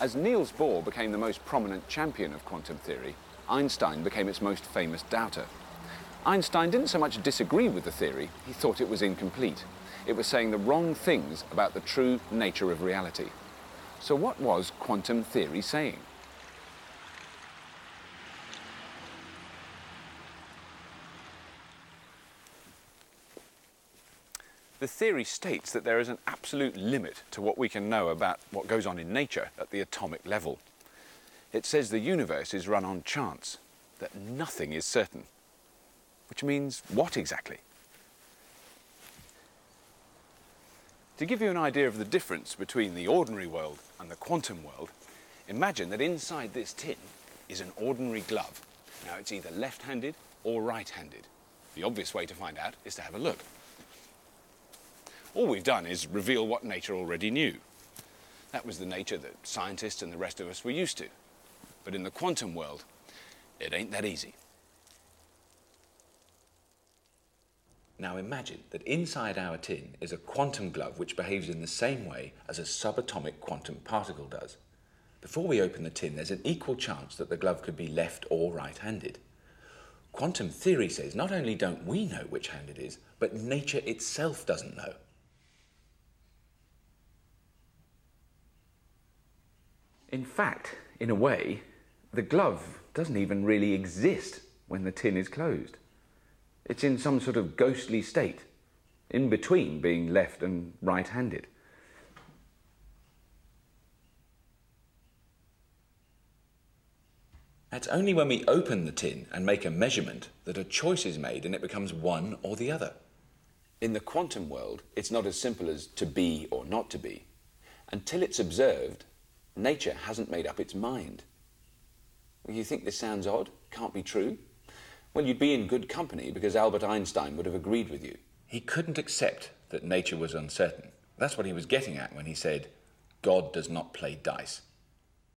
As Niels Bohr became the most prominent champion of quantum theory, Einstein became its most famous doubter. Einstein didn't so much disagree with the theory, he thought it was incomplete. It was saying the wrong things about the true nature of reality. So what was quantum theory saying? The theory states that there is an absolute limit to what we can know about what goes on in nature at the atomic level. It says the universe is run on chance, that nothing is certain. Which means what exactly? To give you an idea of the difference between the ordinary world and the quantum world, imagine that inside this tin is an ordinary glove. Now it's either left-handed or right-handed. The obvious way to find out is to have a look. All we've done is reveal what nature already knew. That was the nature that scientists and the rest of us were used to. But in the quantum world, it ain't that easy. Now imagine that inside our tin is a quantum glove which behaves in the same way as a subatomic quantum particle does. Before we open the tin, there's an equal chance that the glove could be left or right-handed. Quantum theory says not only don't we know which hand it is, but nature itself doesn't know. In fact, in a way, the glove doesn't even really exist when the tin is closed. It's in some sort of ghostly state, in between being left and right-handed. It's only when we open the tin and make a measurement that a choice is made and it becomes one or the other. In the quantum world, it's not as simple as to be or not to be. Until it's observed, nature hasn't made up its mind. You think this sounds odd? Can't be true? Well, you'd be in good company because Albert Einstein would have agreed with you. He couldn't accept that nature was uncertain. That's what he was getting at when he said, God does not play dice.